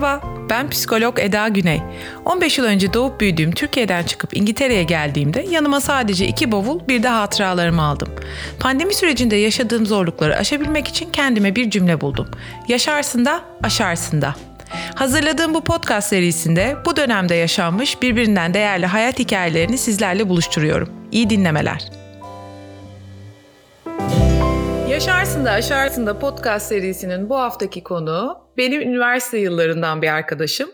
Merhaba, ben psikolog Eda Güney. 15 yıl önce doğup büyüdüğüm Türkiye'den çıkıp İngiltere'ye geldiğimde yanıma sadece iki bavul bir de hatıralarımı aldım. Pandemi sürecinde yaşadığım zorlukları aşabilmek için kendime bir cümle buldum. Yaşarsın da aşarsın da. Hazırladığım bu podcast serisinde bu dönemde yaşanmış birbirinden değerli hayat hikayelerini sizlerle buluşturuyorum. İyi dinlemeler. Yaşarsın da Aşarsın da podcast serisinin bu haftaki konu benim üniversite yıllarından bir arkadaşım.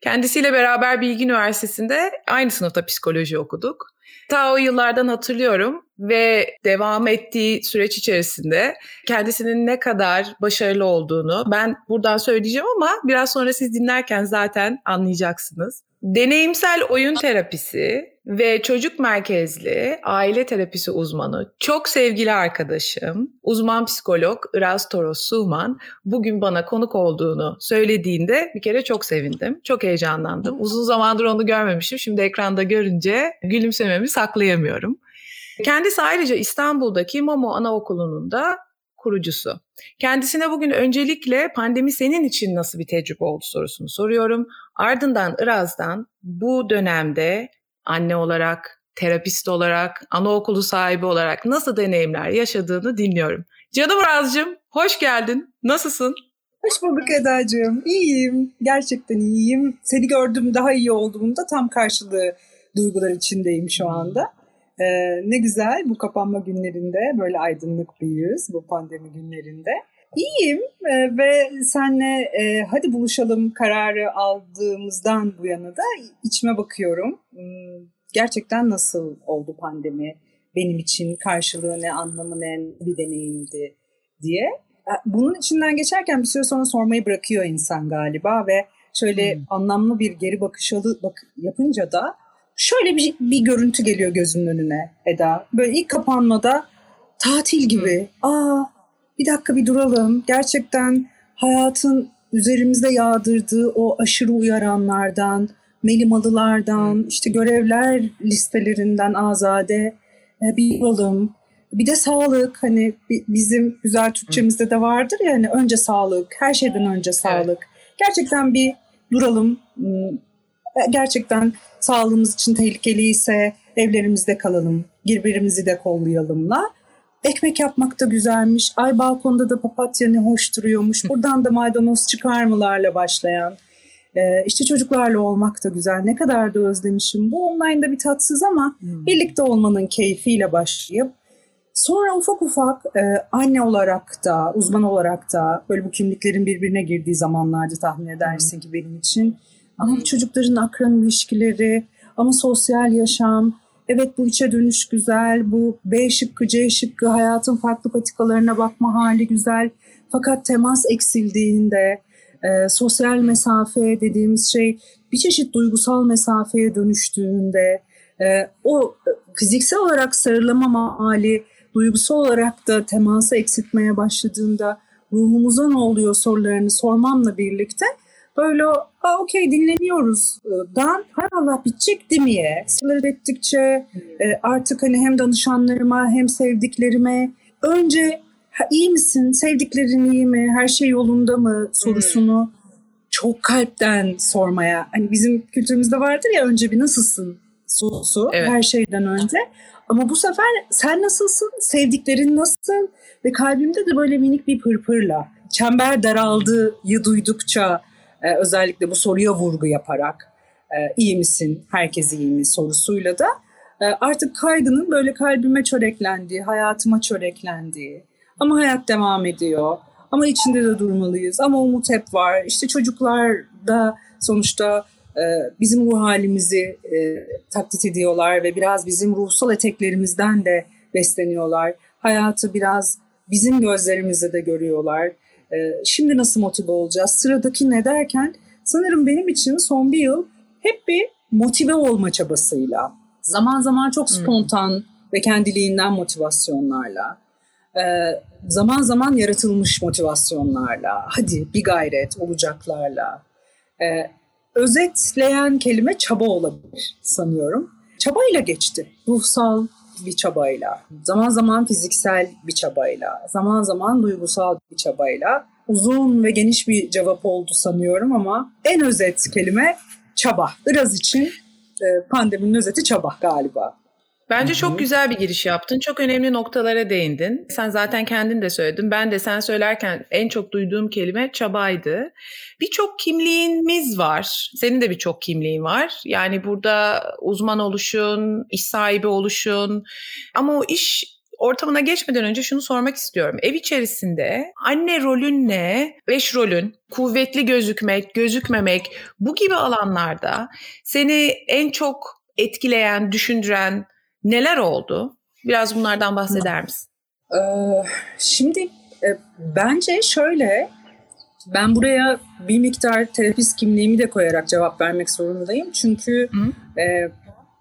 Kendisiyle beraber Bilgi Üniversitesi'nde aynı sınıfta psikoloji okuduk. Ta o yıllardan hatırlıyorum ve devam ettiği süreç içerisinde kendisinin ne kadar başarılı olduğunu ben buradan söyleyeceğim ama biraz sonra siz dinlerken zaten anlayacaksınız. Deneyimsel oyun terapisi ve çocuk merkezli aile terapisi uzmanı, çok sevgili arkadaşım, uzman psikolog Iraz Toros Suman bugün bana konuk olduğunu söylediğinde bir kere çok sevindim. Çok heyecanlandım. Uzun zamandır onu görmemişim. Şimdi ekranda görünce gülümsememi saklayamıyorum. Kendisi ayrıca İstanbul'daki Momo Anaokulu'nun da kurucusu. Kendisine bugün öncelikle pandemi senin için nasıl bir tecrübe oldu sorusunu soruyorum. Ardından Iraz'dan bu dönemde anne olarak, terapist olarak, anaokulu sahibi olarak nasıl deneyimler yaşadığını dinliyorum. Canım Iraz'cığım hoş geldin. Nasılsın? Hoş bulduk Eda'cığım. İyiyim. Gerçekten iyiyim. Seni gördüm daha iyi olduğumda tam karşılığı duygular içindeyim şu anda. Ee, ne güzel bu kapanma günlerinde böyle aydınlık bir yüz bu pandemi günlerinde. İyiyim ee, ve senle e, hadi buluşalım kararı aldığımızdan bu yana da içime bakıyorum. Hmm, gerçekten nasıl oldu pandemi? Benim için karşılığı ne, anlamı ne, bir deneyimdi diye. E, bunun içinden geçerken bir süre sonra sormayı bırakıyor insan galiba ve şöyle hmm. anlamlı bir geri bakış bak, yapınca da şöyle bir, bir görüntü geliyor gözümün önüne Eda. Böyle ilk kapanmada tatil gibi. Hmm. Aa bir dakika bir duralım. Gerçekten hayatın üzerimizde yağdırdığı o aşırı uyaranlardan, melimalılardan, işte görevler listelerinden azade e, bir duralım. Bir de sağlık hani bizim güzel Türkçemizde de vardır ya hani önce sağlık, her şeyden önce sağlık. Gerçekten bir duralım. E, gerçekten sağlığımız için tehlikeliyse evlerimizde kalalım, birbirimizi de kollayalımla. Ekmek yapmak da güzelmiş. Ay balkonda da papatya ne hoş duruyormuş. Buradan da maydanoz çıkar mılarla başlayan. Ee, işte çocuklarla olmak da güzel. Ne kadar da özlemişim. Bu online'da bir tatsız ama hmm. birlikte olmanın keyfiyle başlayıp sonra ufak ufak e, anne olarak da uzman olarak da böyle bu kimliklerin birbirine girdiği zamanlarda tahmin edersin ki benim için. Ama çocukların akran ilişkileri, ama sosyal yaşam, Evet bu içe dönüş güzel, bu B şıkkı, C şıkkı hayatın farklı patikalarına bakma hali güzel. Fakat temas eksildiğinde, e, sosyal mesafe dediğimiz şey bir çeşit duygusal mesafeye dönüştüğünde, e, o fiziksel olarak sarılamama hali duygusal olarak da teması eksiltmeye başladığında ruhumuza ne oluyor sorularını sormamla birlikte böyle Aa, okey dinleniyoruz dan hay Allah bitecek değil miye? Sırları ettikçe e, artık hani hem danışanlarıma hem sevdiklerime önce ha, iyi misin, sevdiklerin iyi mi, her şey yolunda mı sorusunu çok kalpten sormaya. Hani bizim kültürümüzde vardır ya önce bir nasılsın sorusu evet. her şeyden önce. Ama bu sefer sen nasılsın, sevdiklerin nasıl ve kalbimde de böyle minik bir pırpırla çember daraldığı duydukça e, özellikle bu soruya vurgu yaparak e, iyi misin, herkes iyi mi sorusuyla da e, artık kaygının böyle kalbime çöreklendiği, hayatıma çöreklendiği ama hayat devam ediyor ama içinde de durmalıyız ama umut hep var. İşte çocuklar da sonuçta e, bizim ruh halimizi e, taklit ediyorlar ve biraz bizim ruhsal eteklerimizden de besleniyorlar. Hayatı biraz bizim gözlerimizde de görüyorlar. Ee, şimdi nasıl motive olacağız? Sıradaki ne derken sanırım benim için son bir yıl hep bir motive olma çabasıyla, zaman zaman çok spontan hmm. ve kendiliğinden motivasyonlarla, e, zaman zaman yaratılmış motivasyonlarla, hadi bir gayret olacaklarla, e, özetleyen kelime çaba olabilir sanıyorum. Çabayla geçti. Ruhsal, bir çabayla, zaman zaman fiziksel bir çabayla, zaman zaman duygusal bir çabayla uzun ve geniş bir cevap oldu sanıyorum ama en özet kelime çaba. Iraz için e, pandeminin özeti çaba galiba. Bence çok güzel bir giriş yaptın. Çok önemli noktalara değindin. Sen zaten kendin de söyledin. Ben de sen söylerken en çok duyduğum kelime çabaydı. Birçok kimliğimiz var. Senin de birçok kimliğin var. Yani burada uzman oluşun, iş sahibi oluşun. Ama o iş ortamına geçmeden önce şunu sormak istiyorum. Ev içerisinde anne rolün ne? Eş rolün, kuvvetli gözükmek, gözükmemek bu gibi alanlarda seni en çok etkileyen, düşündüren neler oldu? Biraz bunlardan bahseder misin? Ee, şimdi e, bence şöyle ben buraya bir miktar terapist kimliğimi de koyarak cevap vermek zorundayım. Çünkü e,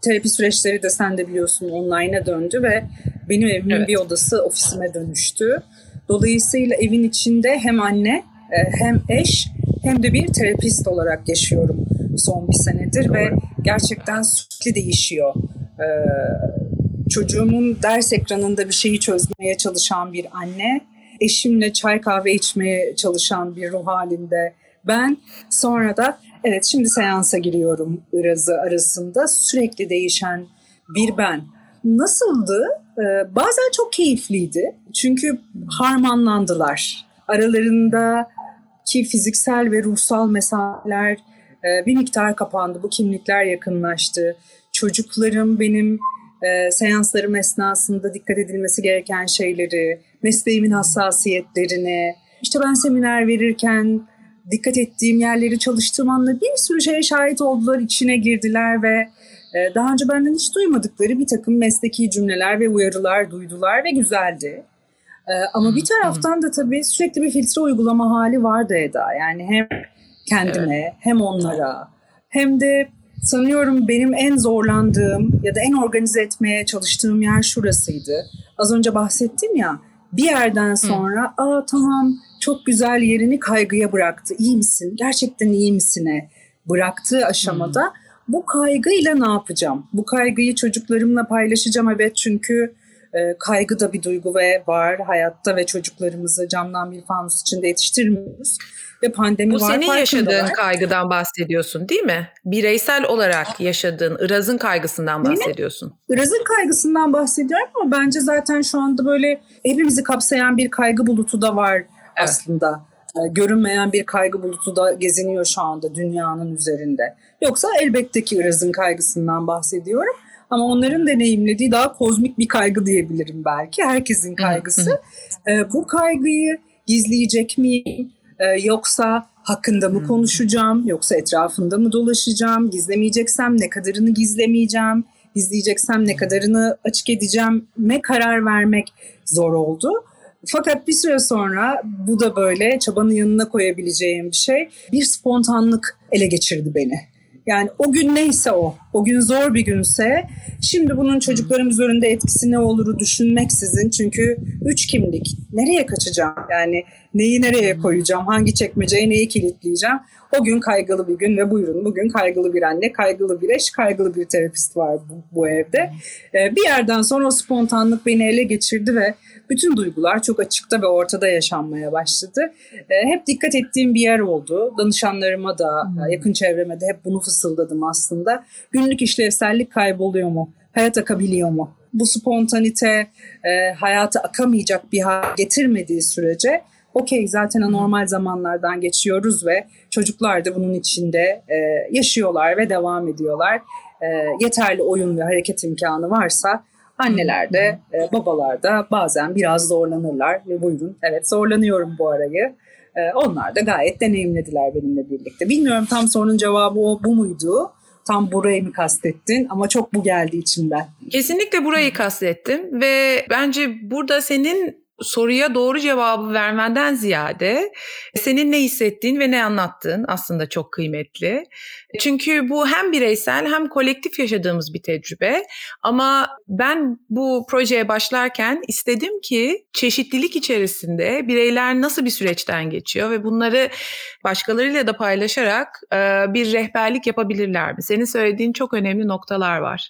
terapi süreçleri de sen de biliyorsun online'a döndü ve benim evimin evet. bir odası ofisime dönüştü. Dolayısıyla evin içinde hem anne e, hem eş hem de bir terapist olarak yaşıyorum son bir senedir ve gerçekten sürekli değişiyor. Ee, çocuğumun ders ekranında bir şeyi çözmeye çalışan bir anne, eşimle çay kahve içmeye çalışan bir ruh halinde ben sonra da evet şimdi seansa giriyorum ırazı arasında sürekli değişen bir ben. Nasıldı? Ee, bazen çok keyifliydi. Çünkü harmanlandılar. Aralarında ki fiziksel ve ruhsal mesafeler e, bir miktar kapandı. Bu kimlikler yakınlaştı. Çocuklarım benim e, seanslarım esnasında dikkat edilmesi gereken şeyleri, mesleğimin hassasiyetlerini, işte ben seminer verirken dikkat ettiğim yerleri çalıştığım anda bir sürü şeye şahit oldular, içine girdiler ve e, daha önce benden hiç duymadıkları bir takım mesleki cümleler ve uyarılar duydular ve güzeldi. E, ama bir taraftan da tabii sürekli bir filtre uygulama hali vardı Eda. Yani hem kendime evet. hem onlara hem de sanıyorum benim en zorlandığım ya da en organize etmeye çalıştığım yer şurasıydı. Az önce bahsettim ya bir yerden sonra Hı. aa tamam çok güzel yerini kaygıya bıraktı. İyi misin? Gerçekten iyi misine bıraktığı aşamada Hı. bu kaygıyla ne yapacağım? Bu kaygıyı çocuklarımla paylaşacağım evet çünkü e, kaygı da bir duygu ve var hayatta ve çocuklarımızı camdan bir fanus içinde yetiştirmiyoruz ve pandemi Bu var. senin yaşadığın kaygıdan bahsediyorsun değil mi? Bireysel olarak yaşadığın Iraz'ın kaygısından bahsediyorsun. Iraz'ın kaygısından bahsediyorum ama bence zaten şu anda böyle hepimizi kapsayan bir kaygı bulutu da var evet. aslında. E, görünmeyen bir kaygı bulutu da geziniyor şu anda dünyanın üzerinde. Yoksa elbette ki Iraz'ın kaygısından bahsediyorum. Ama onların deneyimlediği daha kozmik bir kaygı diyebilirim belki. Herkesin kaygısı. ee, bu kaygıyı gizleyecek miyim? Ee, yoksa hakkında mı konuşacağım? Yoksa etrafında mı dolaşacağım? Gizlemeyeceksem ne kadarını gizlemeyeceğim? Gizleyeceksem ne kadarını açık edeceğim? Me karar vermek zor oldu. Fakat bir süre sonra bu da böyle çabanın yanına koyabileceğim bir şey. Bir spontanlık ele geçirdi beni. Yani o gün neyse o, o gün zor bir günse şimdi bunun çocuklarım üzerinde etkisi ne oluru düşünmeksizin çünkü üç kimlik. Nereye kaçacağım? Yani neyi nereye koyacağım? Hangi çekmeceye neyi kilitleyeceğim? O gün kaygılı bir gün ve buyurun bugün kaygılı bir anne kaygılı bir eş kaygılı bir terapist var bu, bu evde. Ee, bir yerden sonra o spontanlık beni ele geçirdi ve bütün duygular çok açıkta ve ortada yaşanmaya başladı. E, hep dikkat ettiğim bir yer oldu. Danışanlarıma da, hmm. yakın çevreme de hep bunu fısıldadım aslında. Günlük işlevsellik kayboluyor mu? Hayat akabiliyor mu? Bu spontanite e, hayata akamayacak bir hal getirmediği sürece okey zaten anormal zamanlardan geçiyoruz ve çocuklar da bunun içinde e, yaşıyorlar ve devam ediyorlar. E, yeterli oyun ve hareket imkanı varsa Anneler de e, babalar da bazen biraz zorlanırlar ve buyurun evet zorlanıyorum bu arayı. E, onlar da gayet deneyimlediler benimle birlikte. Bilmiyorum tam sorunun cevabı o bu muydu? Tam burayı mı kastettin ama çok bu geldi içimden. Kesinlikle burayı kastettim ve bence burada senin soruya doğru cevabı vermenden ziyade senin ne hissettiğin ve ne anlattığın aslında çok kıymetli. Çünkü bu hem bireysel hem kolektif yaşadığımız bir tecrübe. Ama ben bu projeye başlarken istedim ki çeşitlilik içerisinde bireyler nasıl bir süreçten geçiyor ve bunları başkalarıyla da paylaşarak bir rehberlik yapabilirler mi? Senin söylediğin çok önemli noktalar var.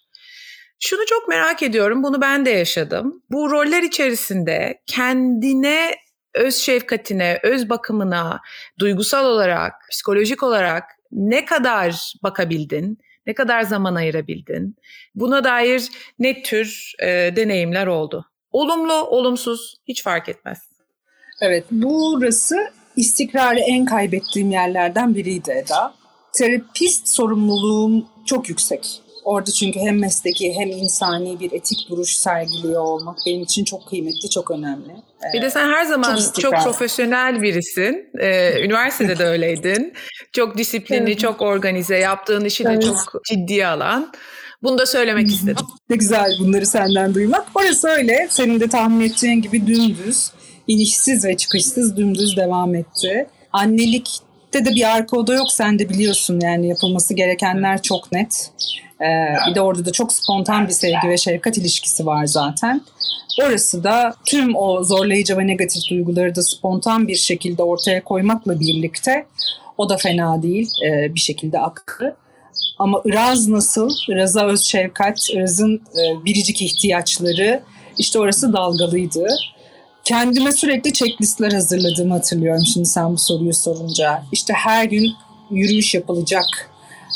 Şunu çok merak ediyorum, bunu ben de yaşadım. Bu roller içerisinde kendine öz şefkatine, öz bakımına, duygusal olarak, psikolojik olarak ne kadar bakabildin? Ne kadar zaman ayırabildin? Buna dair ne tür e, deneyimler oldu? Olumlu, olumsuz hiç fark etmez. Evet, burası istikrarı en kaybettiğim yerlerden biriydi Eda. Terapist sorumluluğum çok yüksek. Orada çünkü hem mesleki hem insani bir etik duruş sergiliyor olmak benim için çok kıymetli, çok önemli. Bir de sen her zaman çok, çok profesyonel birisin. Ee, üniversitede de öyleydin. Çok disiplinli, çok organize, yaptığın işi de çok ciddiye alan. Bunu da söylemek istedim. Ne güzel bunları senden duymak. Orası öyle. Senin de tahmin ettiğin gibi dümdüz, inişsiz ve çıkışsız dümdüz devam etti. Annelikte de bir arka oda yok sen de biliyorsun yani yapılması gerekenler çok net. Ee, bir de orada da çok spontan bir sevgi ve şefkat ilişkisi var zaten. Orası da tüm o zorlayıcı ve negatif duyguları da spontan bir şekilde ortaya koymakla birlikte o da fena değil e, bir şekilde aktı. Ama Iraz nasıl? Iraz'a öz şefkat, Iraz'ın e, biricik ihtiyaçları işte orası dalgalıydı. Kendime sürekli checklistler hazırladığımı hatırlıyorum şimdi sen bu soruyu sorunca. İşte her gün yürüyüş yapılacak,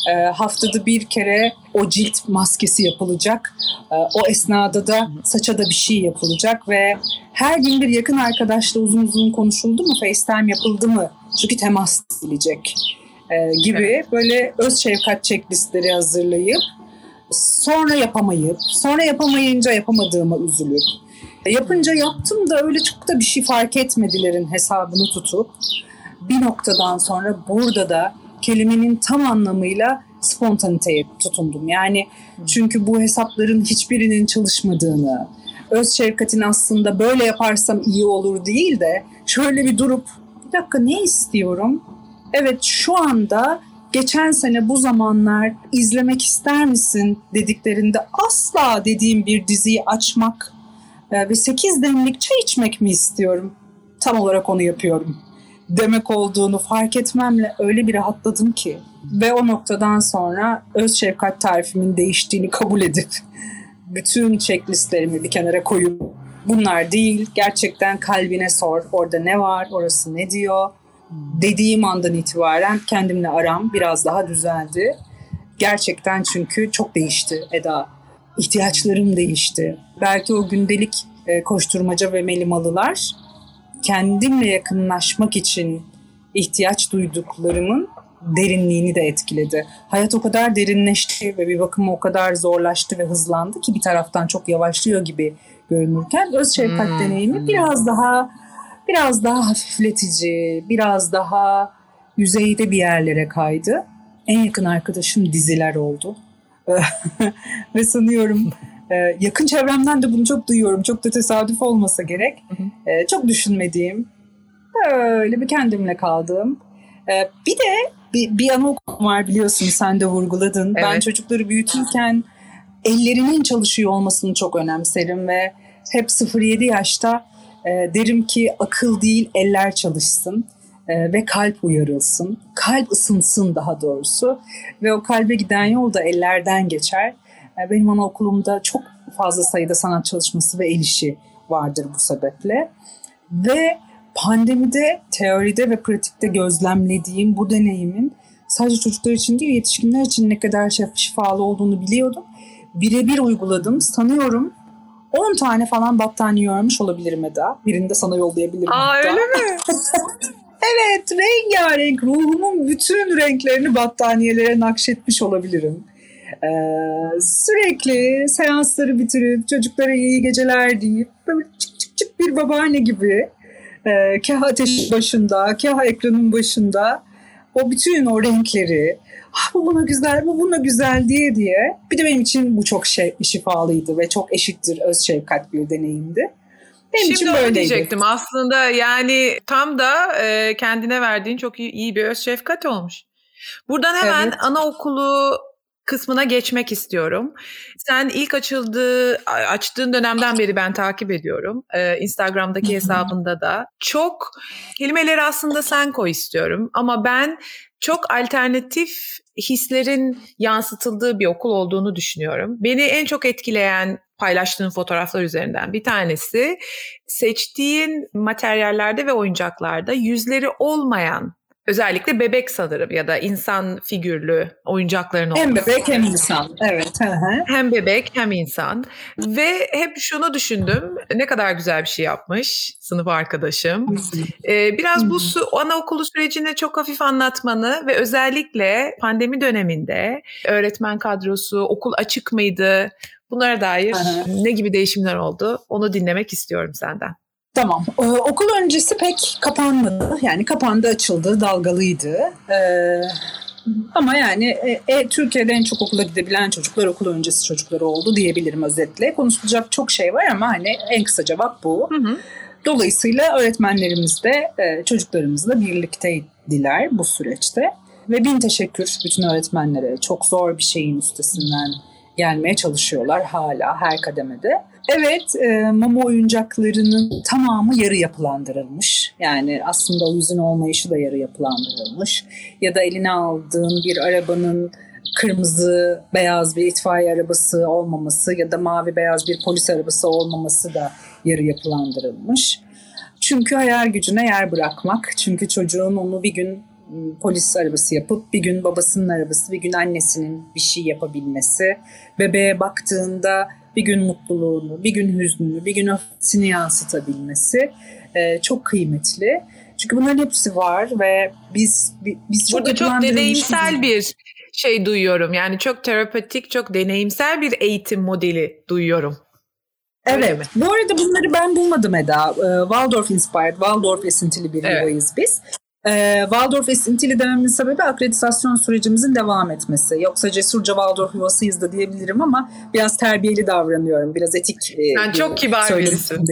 e, haftada bir kere o cilt maskesi yapılacak. E, o esnada da saça da bir şey yapılacak ve her gün bir yakın arkadaşla uzun uzun konuşuldu mu, FaceTime yapıldı mı? Çünkü temas edilecek e, gibi evet. böyle öz şefkat checklistleri hazırlayıp sonra yapamayıp, sonra yapamayınca yapamadığıma üzülüp, yapınca yaptım da öyle çok da bir şey fark etmedilerin hesabını tutup bir noktadan sonra burada da kelimenin tam anlamıyla spontaniteye tutundum. Yani çünkü bu hesapların hiçbirinin çalışmadığını, öz şefkatin aslında böyle yaparsam iyi olur değil de şöyle bir durup bir dakika ne istiyorum? Evet şu anda geçen sene bu zamanlar izlemek ister misin dediklerinde asla dediğim bir diziyi açmak e, ve 8 demlik çay içmek mi istiyorum? Tam olarak onu yapıyorum demek olduğunu fark etmemle öyle bir rahatladım ki. Ve o noktadan sonra öz şefkat tarifimin değiştiğini kabul edip bütün checklistlerimi bir kenara koyup bunlar değil gerçekten kalbine sor orada ne var orası ne diyor dediğim andan itibaren kendimle aram biraz daha düzeldi. Gerçekten çünkü çok değişti Eda. İhtiyaçlarım değişti. Belki o gündelik e, koşturmaca ve melimalılar kendimle yakınlaşmak için ihtiyaç duyduklarımın derinliğini de etkiledi. Hayat o kadar derinleşti ve bir bakıma o kadar zorlaştı ve hızlandı ki bir taraftan çok yavaşlıyor gibi görünürken öz şefkat hmm. deneyimi biraz daha biraz daha hafifletici, biraz daha yüzeyde bir yerlere kaydı. En yakın arkadaşım diziler oldu. ve sanıyorum ee, yakın çevremden de bunu çok duyuyorum. Çok da tesadüf olmasa gerek. Hı hı. Ee, çok düşünmediğim, böyle bir kendimle kaldığım. Ee, bir de bir, bir anaokulum var biliyorsun sen de vurguladın. Evet. Ben çocukları büyütürken ellerinin çalışıyor olmasını çok önemserim ve hep 0-7 yaşta e, derim ki akıl değil eller çalışsın e, ve kalp uyarılsın. Kalp ısınsın daha doğrusu ve o kalbe giden yol da ellerden geçer. E, benim anaokulumda çok fazla sayıda sanat çalışması ve el işi vardır bu sebeple. Ve pandemide teoride ve pratikte gözlemlediğim bu deneyimin sadece çocuklar için değil yetişkinler için ne kadar şifalı olduğunu biliyordum. Birebir uyguladım. Sanıyorum 10 tane falan battaniye örmüş olabilirim Eda. Birini de sana yollayabilirim Aa hatta. öyle mi? evet rengarenk ruhumun bütün renklerini battaniyelere nakşetmiş olabilirim. Ee, sürekli seansları bitirip çocuklara iyi geceler deyip böyle çık çık çık bir babaanne gibi e, kah ateşin başında, kah ekranın başında o bütün o renkleri ah, bu buna güzel, bu buna güzel diye diye. Bir de benim için bu çok şey, şifalıydı ve çok eşittir öz şefkat bir deneyimdi. Benim Şimdi için böyleydi. diyecektim aslında yani tam da e, kendine verdiğin çok iyi, iyi bir öz şefkat olmuş. Buradan hemen evet. anaokulu kısmına geçmek istiyorum. Sen ilk açıldığı açtığın dönemden beri ben takip ediyorum. Ee, Instagram'daki hesabında da çok kelimeleri aslında sen koy istiyorum ama ben çok alternatif hislerin yansıtıldığı bir okul olduğunu düşünüyorum. Beni en çok etkileyen paylaştığın fotoğraflar üzerinden. Bir tanesi seçtiğin materyallerde ve oyuncaklarda yüzleri olmayan Özellikle bebek sanırım ya da insan figürlü oyuncakların olması. Hem bebek hem insan. Evet. hem bebek hem insan. Ve hep şunu düşündüm. Ne kadar güzel bir şey yapmış sınıf arkadaşım. Ee, biraz bu su, anaokulu sürecini çok hafif anlatmanı ve özellikle pandemi döneminde öğretmen kadrosu, okul açık mıydı? Bunlara dair ne gibi değişimler oldu? Onu dinlemek istiyorum senden. Tamam. Ee, okul öncesi pek kapanmadı. Yani kapandı, açıldı, dalgalıydı. Ee, ama yani e, e, Türkiye'de en çok okula gidebilen çocuklar okul öncesi çocukları oldu diyebilirim özetle. Konuşulacak çok şey var ama hani en kısa cevap bu. Hı hı. Dolayısıyla öğretmenlerimiz de e, çocuklarımızla birlikteydiler bu süreçte. Ve bin teşekkür bütün öğretmenlere. Çok zor bir şeyin üstesinden gelmeye çalışıyorlar hala her kademede. Evet, e, mama oyuncaklarının tamamı yarı yapılandırılmış. Yani aslında o yüzün olmayışı da yarı yapılandırılmış. Ya da eline aldığın bir arabanın kırmızı beyaz bir itfaiye arabası olmaması ya da mavi beyaz bir polis arabası olmaması da yarı yapılandırılmış. Çünkü hayal gücüne yer bırakmak. Çünkü çocuğun onu bir gün ıı, polis arabası yapıp bir gün babasının arabası, bir gün annesinin bir şey yapabilmesi. Bebeğe baktığında bir gün mutluluğunu, bir gün hüznünü, bir gün öfkesini yansıtabilmesi e, çok kıymetli. Çünkü bunların hepsi var ve biz biz çok Burada çok deneyimsel bir şey duyuyorum. Yani çok terapetik, çok deneyimsel bir eğitim modeli duyuyorum. Evet. Bu arada bunları ben bulmadım Eda. E, Waldorf inspired, Waldorf esintili bir evet. biz. E, Waldorf esintili dememin sebebi akreditasyon sürecimizin devam etmesi. Yoksa cesurca Waldorf yuvasıyız da diyebilirim ama biraz terbiyeli davranıyorum. Biraz etik. E, Sen çok kibar birisin.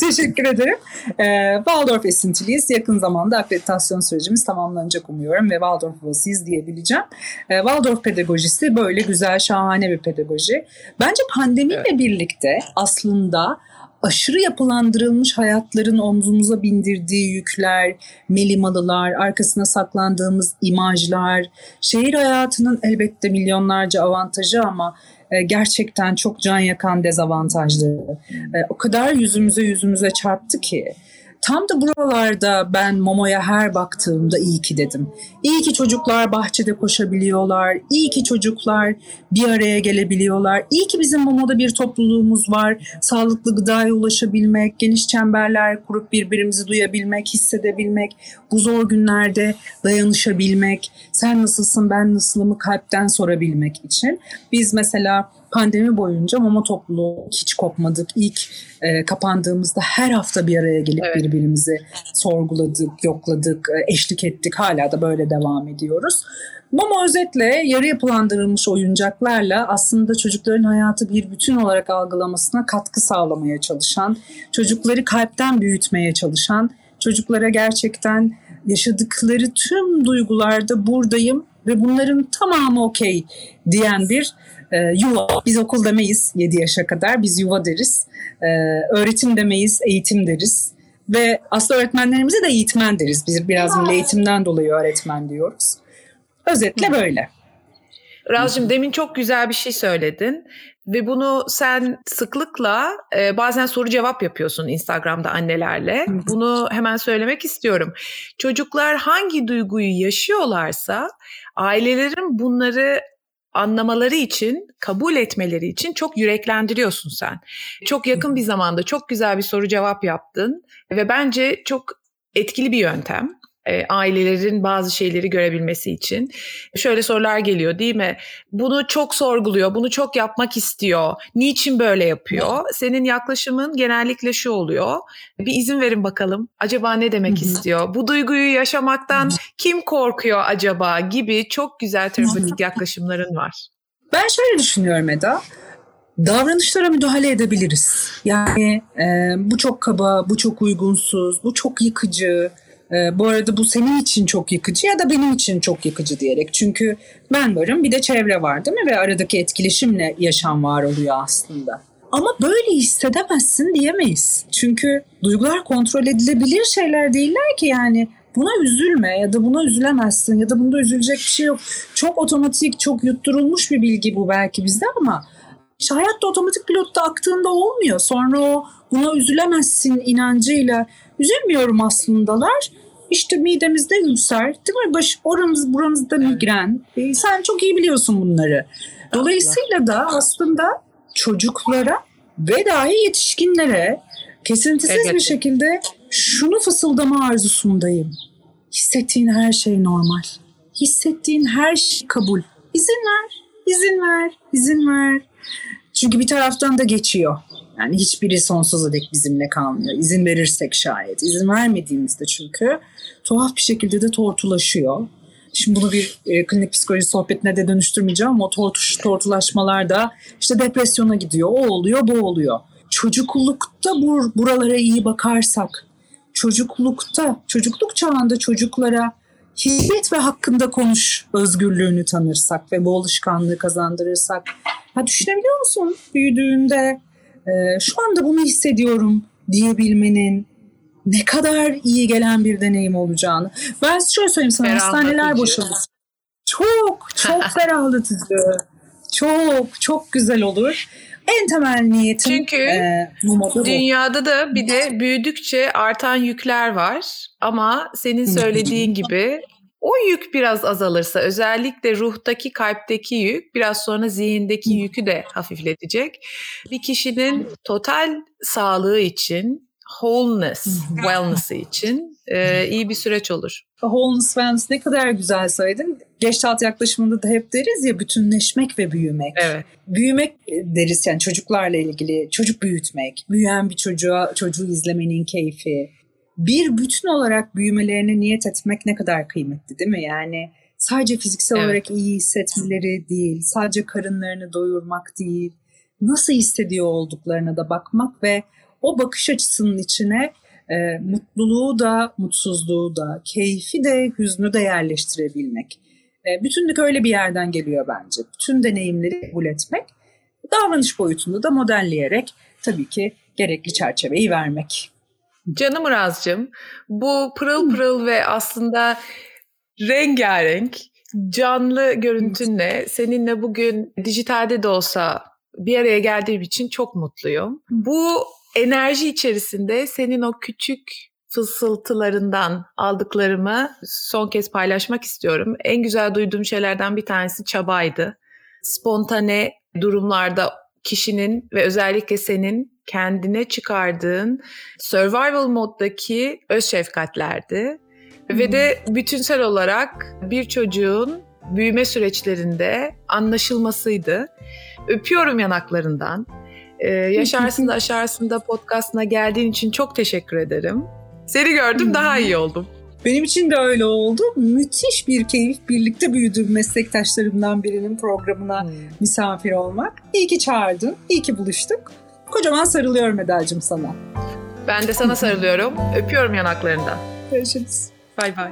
Teşekkür ederim. E, Waldorf esintiliyiz. Yakın zamanda akreditasyon sürecimiz tamamlanacak umuyorum ve Waldorf yuvasıyız diyebileceğim. E, Waldorf pedagojisi böyle güzel, şahane bir pedagoji. Bence pandemiyle evet. birlikte aslında aşırı yapılandırılmış hayatların omzumuza bindirdiği yükler, melimalılar, arkasına saklandığımız imajlar, şehir hayatının elbette milyonlarca avantajı ama e, gerçekten çok can yakan dezavantajları. E, o kadar yüzümüze yüzümüze çarptı ki Tam da buralarda ben Momo'ya her baktığımda iyi ki dedim. İyi ki çocuklar bahçede koşabiliyorlar. İyi ki çocuklar bir araya gelebiliyorlar. İyi ki bizim Momo'da bir topluluğumuz var. Sağlıklı gıdaya ulaşabilmek, geniş çemberler kurup birbirimizi duyabilmek, hissedebilmek, bu zor günlerde dayanışabilmek, sen nasılsın ben nasılımı kalpten sorabilmek için. Biz mesela pandemi boyunca mama topluluğu hiç kopmadık. İlk e, kapandığımızda her hafta bir araya gelip evet. birbirimizi sorguladık, yokladık, e, eşlik ettik. Hala da böyle devam ediyoruz. Mama özetle yarı yapılandırılmış oyuncaklarla aslında çocukların hayatı bir bütün olarak algılamasına katkı sağlamaya çalışan, çocukları kalpten büyütmeye çalışan, çocuklara gerçekten yaşadıkları tüm duygularda buradayım ve bunların tamamı okey diyen bir e, yuva. Biz okul demeyiz 7 yaşa kadar. Biz yuva deriz. E, öğretim demeyiz, eğitim deriz. Ve aslında öğretmenlerimize de eğitmen deriz. Biz biraz milli eğitimden dolayı öğretmen diyoruz. Özetle böyle. Razcığım demin çok güzel bir şey söyledin ve bunu sen sıklıkla e, bazen soru cevap yapıyorsun Instagram'da annelerle. Bunu hemen söylemek istiyorum. Çocuklar hangi duyguyu yaşıyorlarsa ailelerin bunları anlamaları için, kabul etmeleri için çok yüreklendiriyorsun sen. Çok yakın bir zamanda çok güzel bir soru cevap yaptın ve bence çok etkili bir yöntem e, ailelerin bazı şeyleri görebilmesi için. Şöyle sorular geliyor değil mi? Bunu çok sorguluyor, bunu çok yapmak istiyor. Niçin böyle yapıyor? Senin yaklaşımın genellikle şu oluyor. Bir izin verin bakalım. Acaba ne demek istiyor? Bu duyguyu yaşamaktan kim korkuyor acaba gibi çok güzel terapötik yaklaşımların var. Ben şöyle düşünüyorum Eda davranışlara müdahale edebiliriz. Yani e, bu çok kaba, bu çok uygunsuz, bu çok yıkıcı, e, bu arada bu senin için çok yıkıcı ya da benim için çok yıkıcı diyerek. Çünkü ben varım bir de çevre var değil mi? Ve aradaki etkileşimle yaşam var oluyor aslında. Ama böyle hissedemezsin diyemeyiz. Çünkü duygular kontrol edilebilir şeyler değiller ki yani buna üzülme ya da buna üzülemezsin ya da bunda üzülecek bir şey yok. Çok otomatik, çok yutturulmuş bir bilgi bu belki bizde ama İşte hayatta otomatik pilotta aktığında olmuyor. Sonra o buna üzülemezsin inancıyla üzülmüyorum aslındalar. İşte midemizde ülser, değil mi? Baş, oramız buramızda migren. E, sen çok iyi biliyorsun bunları. Dolayısıyla da aslında çocuklara ve dahi yetişkinlere kesintisiz evet. bir şekilde şunu fısıldama arzusundayım. Hissettiğin her şey normal. Hissettiğin her şey kabul. İzin ver, izin ver, izin ver. Çünkü bir taraftan da geçiyor. Yani hiçbiri sonsuza dek bizimle kalmıyor. İzin verirsek şayet. İzin vermediğimizde çünkü tuhaf bir şekilde de tortulaşıyor. Şimdi bunu bir e, klinik psikoloji sohbetine de dönüştürmeyeceğim ama tortuş, tortulaşmalar da işte depresyona gidiyor. O oluyor, bu oluyor. Çocuklukta bur, buralara iyi bakarsak, çocuklukta, çocukluk çağında çocuklara hizmet ve hakkında konuş özgürlüğünü tanırsak ve bu alışkanlığı kazandırırsak. Ha düşünebiliyor musun büyüdüğünde e, şu anda bunu hissediyorum diyebilmenin ne kadar iyi gelen bir deneyim olacağını. Ben şöyle söyleyeyim sana hastaneler boşalır. Çok çok ferahlatıcı. Çok çok güzel olur. En temel niyetim Çünkü e, dünyada da bir de büyüdükçe artan yükler var. Ama senin söylediğin gibi o yük biraz azalırsa özellikle ruhtaki kalpteki yük biraz sonra zihindeki yükü de hafifletecek. Bir kişinin total sağlığı için wholeness, wellness için e, iyi bir süreç olur. Wholeness, wellness ne kadar güzel söyledin. Gestalt yaklaşımında da hep deriz ya bütünleşmek ve büyümek. Evet. Büyümek deriz yani çocuklarla ilgili çocuk büyütmek, büyüyen bir çocuğa çocuğu izlemenin keyfi. Bir bütün olarak büyümelerine niyet etmek ne kadar kıymetli değil mi? Yani sadece fiziksel evet. olarak iyi hissetmeleri değil, sadece karınlarını doyurmak değil, nasıl hissediyor olduklarına da bakmak ve o bakış açısının içine e, mutluluğu da, mutsuzluğu da, keyfi de, hüznü de yerleştirebilmek. E, bütünlük öyle bir yerden geliyor bence. Bütün deneyimleri kabul etmek, davranış boyutunda da modelleyerek tabii ki gerekli çerçeveyi vermek. Canım Iraz'cığım bu pırıl pırıl ve aslında rengarenk canlı görüntünle seninle bugün dijitalde de olsa bir araya geldiğim için çok mutluyum. Bu enerji içerisinde senin o küçük fısıltılarından aldıklarımı son kez paylaşmak istiyorum. En güzel duyduğum şeylerden bir tanesi çabaydı. Spontane durumlarda kişinin ve özellikle senin kendine çıkardığın survival moddaki öz şefkatlerdi. Hmm. Ve de bütünsel olarak bir çocuğun büyüme süreçlerinde anlaşılmasıydı. Öpüyorum yanaklarından. Ee, Yaşarsın da Aşarsın da podcastına geldiğin için çok teşekkür ederim. Seni gördüm daha iyi oldum. Benim için de öyle oldu. Müthiş bir keyif birlikte büyüdüğüm meslektaşlarımdan birinin programına hmm. misafir olmak. İyi ki çağırdın, iyi ki buluştuk. Kocaman sarılıyorum Eda'cığım sana. Ben de sana sarılıyorum. Öpüyorum yanaklarından. Görüşürüz. Bay bay.